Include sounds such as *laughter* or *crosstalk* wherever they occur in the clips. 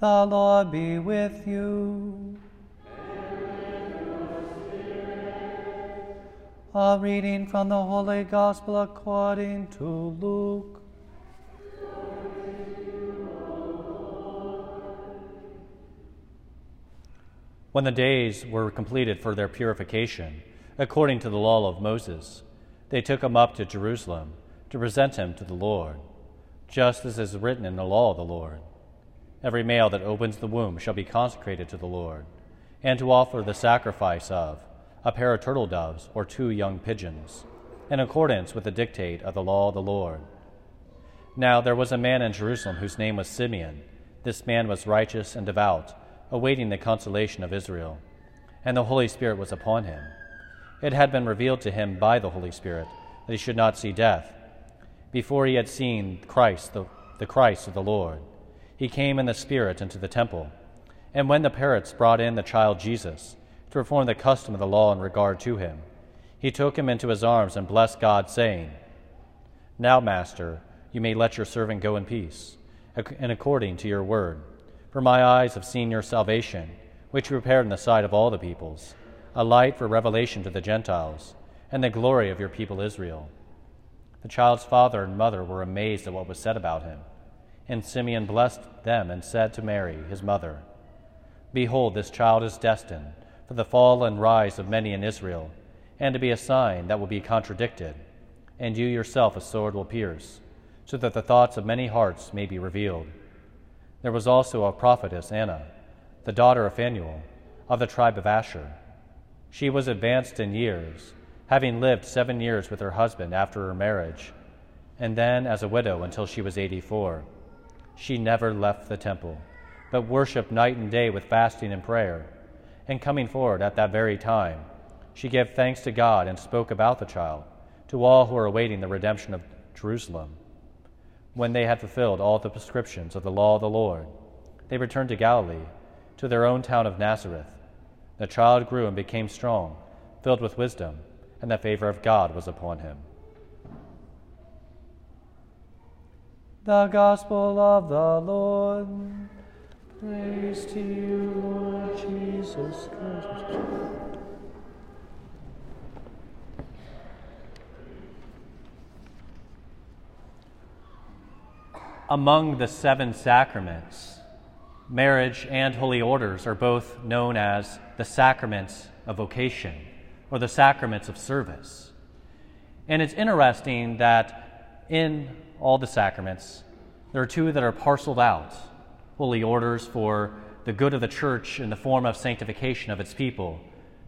The Lord be with you. A reading from the Holy Gospel according to Luke. When the days were completed for their purification, according to the law of Moses, they took him up to Jerusalem to present him to the Lord, just as is written in the law of the Lord. Every male that opens the womb shall be consecrated to the Lord, and to offer the sacrifice of a pair of turtle doves or two young pigeons, in accordance with the dictate of the law of the Lord. Now there was a man in Jerusalem whose name was Simeon. This man was righteous and devout, awaiting the consolation of Israel, and the Holy Spirit was upon him. It had been revealed to him by the Holy Spirit that he should not see death before he had seen Christ, the, the Christ of the Lord he came in the Spirit into the temple. And when the parents brought in the child Jesus to perform the custom of the law in regard to him, he took him into his arms and blessed God, saying, Now, Master, you may let your servant go in peace, and according to your word. For my eyes have seen your salvation, which you prepared in the sight of all the peoples, a light for revelation to the Gentiles, and the glory of your people Israel. The child's father and mother were amazed at what was said about him. And Simeon blessed them and said to Mary, his mother, Behold, this child is destined for the fall and rise of many in Israel, and to be a sign that will be contradicted, and you yourself a sword will pierce, so that the thoughts of many hearts may be revealed. There was also a prophetess, Anna, the daughter of Phanuel, of the tribe of Asher. She was advanced in years, having lived seven years with her husband after her marriage, and then as a widow until she was eighty four she never left the temple, but worshiped night and day with fasting and prayer. And coming forward at that very time, she gave thanks to God and spoke about the child to all who were awaiting the redemption of Jerusalem. When they had fulfilled all the prescriptions of the law of the Lord, they returned to Galilee, to their own town of Nazareth. The child grew and became strong, filled with wisdom, and the favor of God was upon him. The Gospel of the Lord. Praise to you, Lord Jesus Christ. Among the seven sacraments, marriage and holy orders are both known as the sacraments of vocation or the sacraments of service. And it's interesting that in all the sacraments. There are two that are parceled out holy orders for the good of the church in the form of sanctification of its people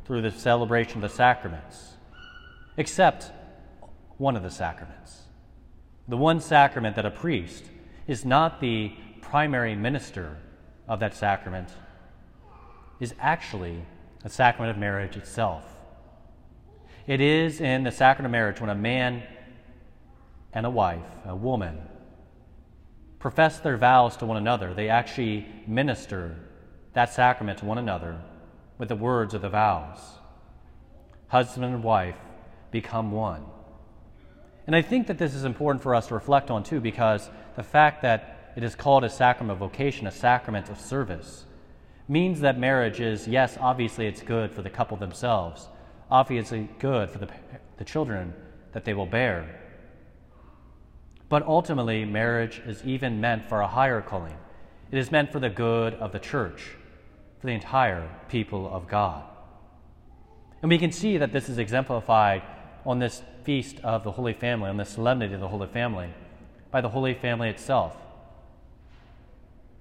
through the celebration of the sacraments, except one of the sacraments. The one sacrament that a priest is not the primary minister of that sacrament is actually the sacrament of marriage itself. It is in the sacrament of marriage when a man and a wife, a woman, profess their vows to one another. They actually minister that sacrament to one another with the words of the vows. Husband and wife become one. And I think that this is important for us to reflect on too, because the fact that it is called a sacrament of vocation, a sacrament of service, means that marriage is, yes, obviously it's good for the couple themselves, obviously good for the, the children that they will bear, but ultimately, marriage is even meant for a higher calling. It is meant for the good of the church, for the entire people of God. And we can see that this is exemplified on this feast of the Holy Family, on this solemnity of the Holy Family, by the Holy Family itself.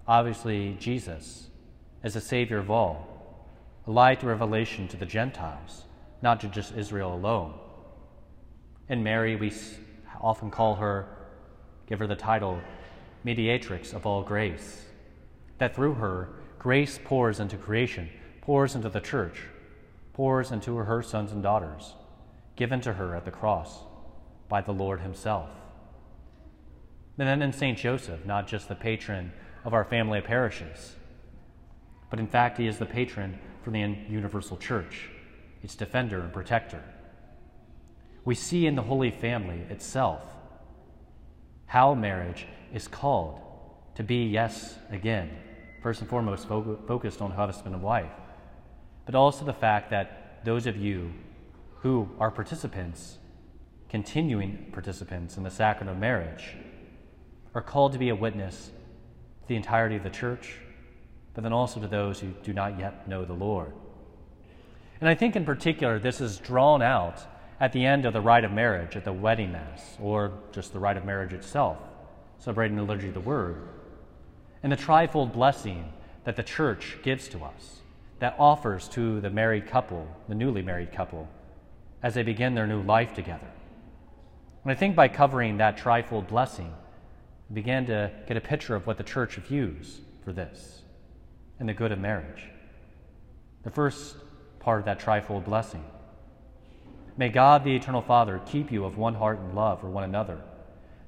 Obviously, Jesus as the Savior of all, a light revelation to the Gentiles, not to just Israel alone. And Mary, we often call her give her the title Mediatrix of all grace. That through her, grace pours into creation, pours into the church, pours into her sons and daughters, given to her at the cross by the Lord Himself. And then in St. Joseph, not just the patron of our family of parishes, but in fact, he is the patron for the universal church, its defender and protector. We see in the Holy Family itself how marriage is called to be, yes, again, first and foremost fo- focused on husband and wife, but also the fact that those of you who are participants, continuing participants in the sacrament of marriage, are called to be a witness to the entirety of the church, but then also to those who do not yet know the Lord. And I think in particular, this is drawn out at the end of the rite of marriage, at the wedding mass, or just the rite of marriage itself, celebrating the liturgy of the word, and the trifold blessing that the church gives to us, that offers to the married couple, the newly married couple, as they begin their new life together. And I think by covering that trifold blessing, we began to get a picture of what the church views for this and the good of marriage. The first part of that trifold blessing. May God, the Eternal Father, keep you of one heart and love for one another,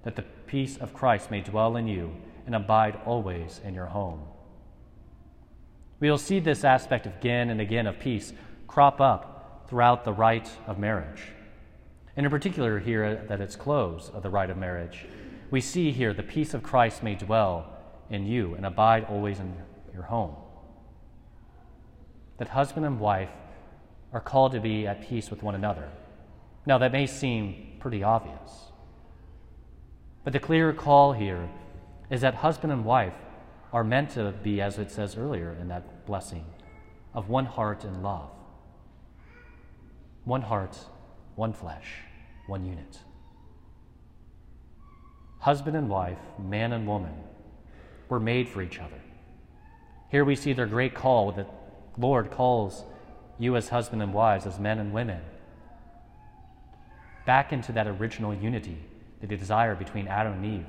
that the peace of Christ may dwell in you and abide always in your home. We will see this aspect again and again of peace crop up throughout the rite of marriage. And in particular, here at its close of the rite of marriage, we see here the peace of Christ may dwell in you and abide always in your home. That husband and wife are called to be at peace with one another. Now, that may seem pretty obvious. But the clear call here is that husband and wife are meant to be, as it says earlier in that blessing, of one heart and love. One heart, one flesh, one unit. Husband and wife, man and woman, were made for each other. Here we see their great call that Lord calls you as husband and wives, as men and women, back into that original unity the desire between Adam and Eve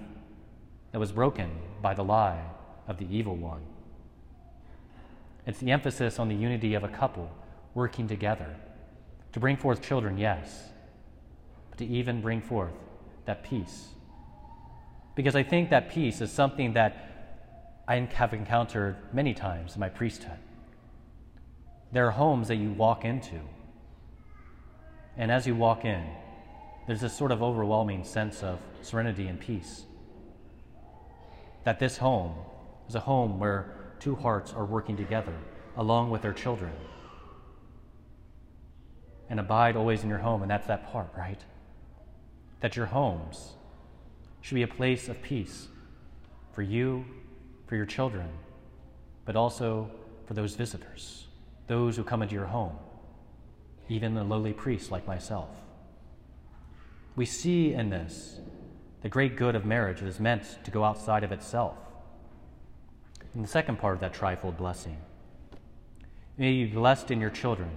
that was broken by the lie of the evil one. It's the emphasis on the unity of a couple working together to bring forth children, yes, but to even bring forth that peace. Because I think that peace is something that I have encountered many times in my priesthood. There are homes that you walk into, and as you walk in, there's this sort of overwhelming sense of serenity and peace. That this home is a home where two hearts are working together along with their children. And abide always in your home, and that's that part, right? That your homes should be a place of peace for you, for your children, but also for those visitors those who come into your home, even the lowly priest like myself. We see in this the great good of marriage that is meant to go outside of itself. In the second part of that trifold blessing, may you be blessed in your children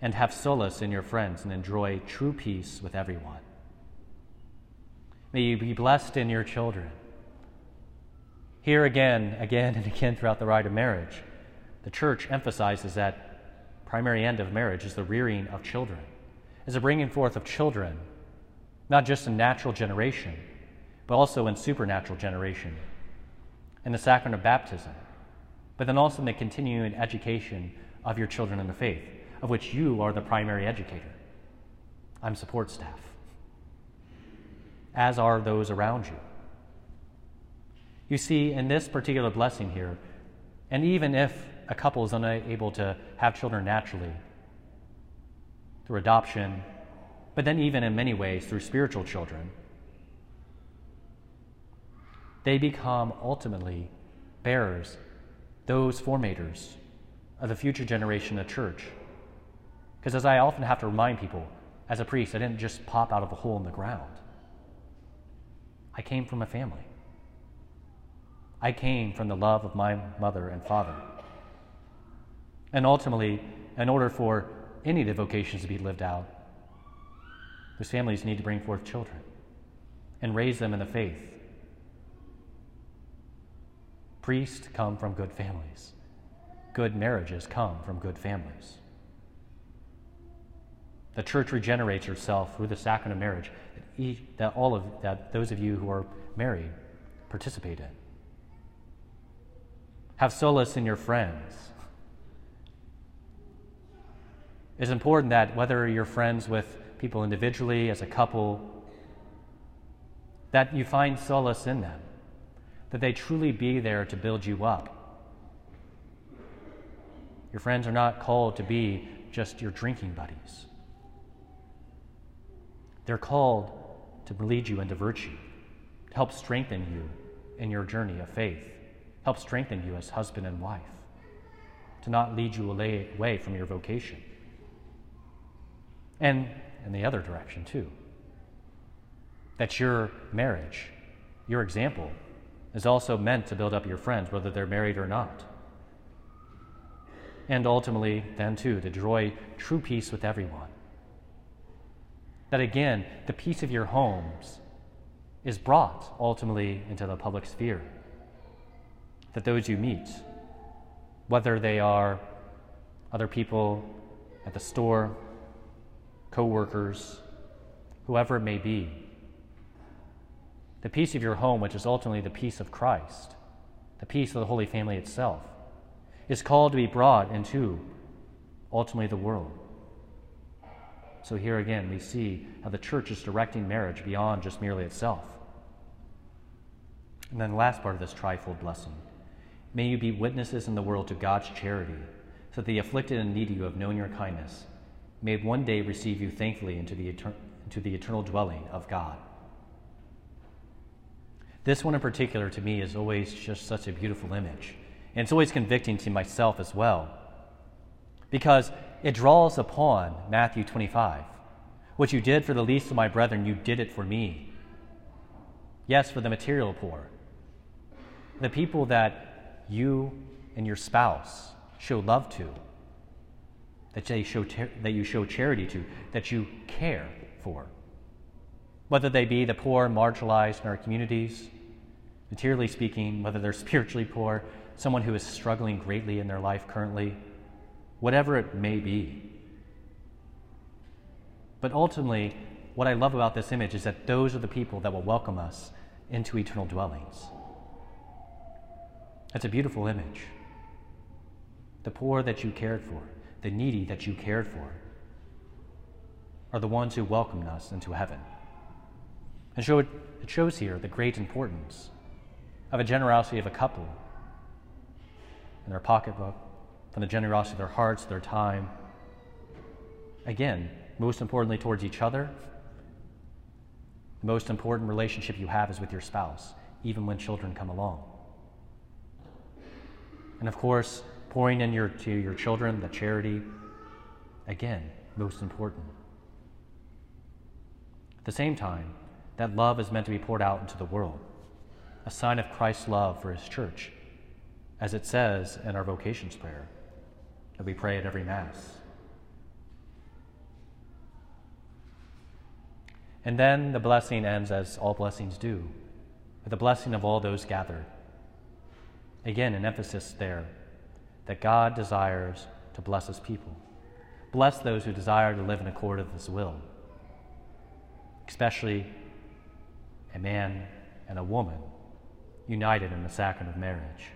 and have solace in your friends and enjoy true peace with everyone. May you be blessed in your children. Here again, again, and again throughout the rite of marriage, the church emphasizes that primary end of marriage is the rearing of children, is the bringing forth of children, not just in natural generation, but also in supernatural generation, in the sacrament of baptism, but then also in the continuing education of your children in the faith, of which you are the primary educator. I'm support staff, as are those around you. You see, in this particular blessing here, and even if a couple is unable to have children naturally through adoption, but then even in many ways through spiritual children, they become ultimately bearers, those formators of the future generation of church. Because as I often have to remind people, as a priest, I didn't just pop out of a hole in the ground. I came from a family. I came from the love of my mother and father. And ultimately, in order for any of the vocations to be lived out, those families need to bring forth children and raise them in the faith. Priests come from good families. Good marriages come from good families. The church regenerates herself through the sacrament of marriage that, each, that all of that those of you who are married participate in. Have solace in your friends It's important that whether you're friends with people individually, as a couple, that you find solace in them, that they truly be there to build you up, Your friends are not called to be just your drinking buddies. They're called to lead you into virtue, to help strengthen you in your journey of faith, help strengthen you as husband and wife, to not lead you away from your vocation. And in the other direction, too. That your marriage, your example, is also meant to build up your friends, whether they're married or not. And ultimately, then, too, to enjoy true peace with everyone. That again, the peace of your homes is brought ultimately into the public sphere. That those you meet, whether they are other people at the store, co workers, whoever it may be, the peace of your home, which is ultimately the peace of Christ, the peace of the Holy Family itself, is called to be brought into ultimately the world. So here again, we see how the church is directing marriage beyond just merely itself. And then the last part of this trifold blessing may you be witnesses in the world to God's charity, so that the afflicted and needy who have known your kindness may one day receive you thankfully into the, into the eternal dwelling of God. This one in particular to me is always just such a beautiful image. And it's always convicting to myself as well. Because it draws upon Matthew 25. What you did for the least of my brethren, you did it for me. Yes, for the material poor. The people that you and your spouse show love to, that, they show ter- that you show charity to, that you care for. Whether they be the poor, marginalized in our communities, materially speaking, whether they're *laughs* spiritually poor, someone who is struggling greatly in their life currently, whatever it may be. But ultimately, what I love about this image is that those are the people that will welcome us into eternal dwellings. It's a beautiful image. The poor that you cared for, the needy that you cared for, are the ones who welcomed us into heaven. And so it, shows here the great importance of a generosity of a couple in their pocketbook, from the generosity of their hearts, their time. Again, most importantly, towards each other, the most important relationship you have is with your spouse, even when children come along. And of course, pouring in your, to your children, the charity, again, most important. At the same time, that love is meant to be poured out into the world, a sign of Christ's love for his church, as it says in our vocations prayer that we pray at every Mass. And then the blessing ends as all blessings do, with the blessing of all those gathered. Again, an emphasis there that God desires to bless his people. Bless those who desire to live in accord with his will, especially a man and a woman united in the sacrament of marriage.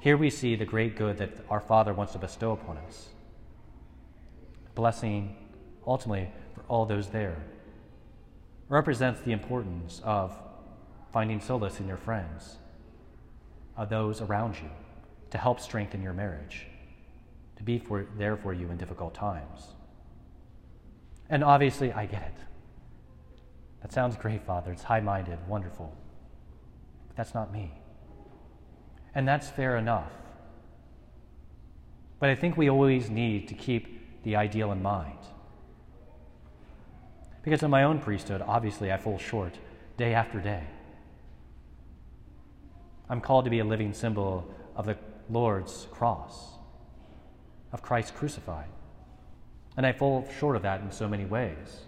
Here we see the great good that our Father wants to bestow upon us. Blessing, ultimately, for all those there. represents the importance of finding solace in your friends, of those around you, to help strengthen your marriage, to be for, there for you in difficult times. And obviously, I get it. That sounds great, Father. It's high minded, wonderful. But that's not me. And that's fair enough. But I think we always need to keep the ideal in mind. Because in my own priesthood, obviously, I fall short day after day. I'm called to be a living symbol of the Lord's cross, of Christ crucified. And I fall short of that in so many ways.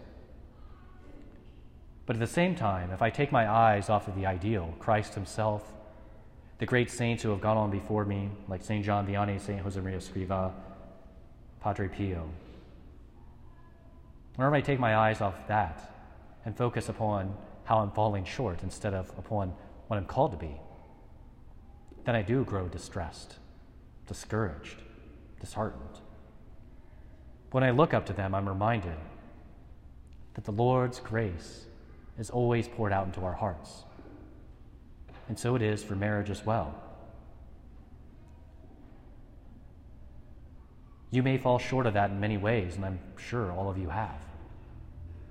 But at the same time, if I take my eyes off of the ideal, Christ Himself, the great saints who have gone on before me, like St. John Vianney, St. Josemaria Escriva, Padre Pio, whenever I take my eyes off that and focus upon how I'm falling short instead of upon what I'm called to be, then I do grow distressed, discouraged, disheartened. When I look up to them, I'm reminded that the Lord's grace is always poured out into our hearts. And so it is for marriage as well. You may fall short of that in many ways, and I'm sure all of you have,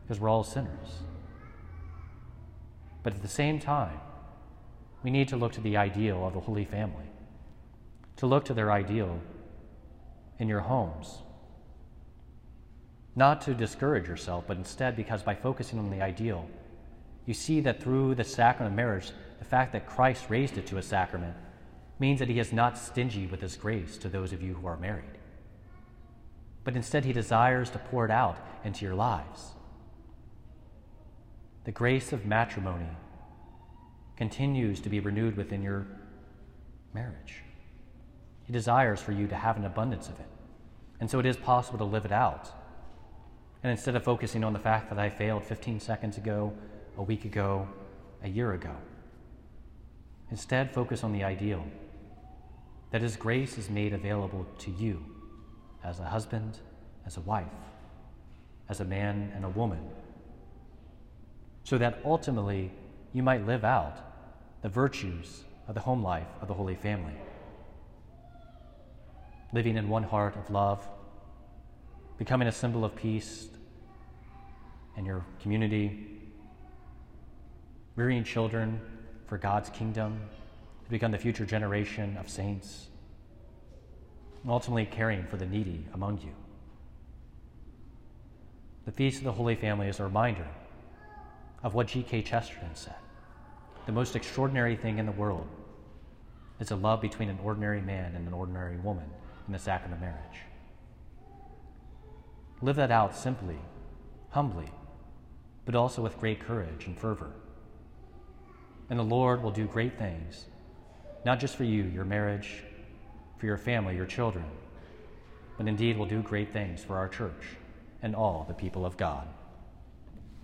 because we're all sinners. But at the same time, we need to look to the ideal of the Holy Family, to look to their ideal in your homes. Not to discourage yourself, but instead because by focusing on the ideal, you see that through the sacrament of marriage, the fact that Christ raised it to a sacrament means that he is not stingy with his grace to those of you who are married, but instead he desires to pour it out into your lives. The grace of matrimony continues to be renewed within your marriage. He desires for you to have an abundance of it. And so it is possible to live it out. And instead of focusing on the fact that I failed 15 seconds ago, a week ago, a year ago, instead focus on the ideal that His grace is made available to you as a husband, as a wife, as a man and a woman, so that ultimately you might live out the virtues of the home life of the Holy Family. Living in one heart of love, becoming a symbol of peace in your community, rearing children for God's kingdom, to become the future generation of saints, and ultimately caring for the needy among you. The Feast of the Holy Family is a reminder of what G.K. Chesterton said. The most extraordinary thing in the world is a love between an ordinary man and an ordinary woman in the sacrament of marriage. Live that out simply, humbly, but also with great courage and fervor. And the Lord will do great things, not just for you, your marriage, for your family, your children, but indeed will do great things for our church and all the people of God.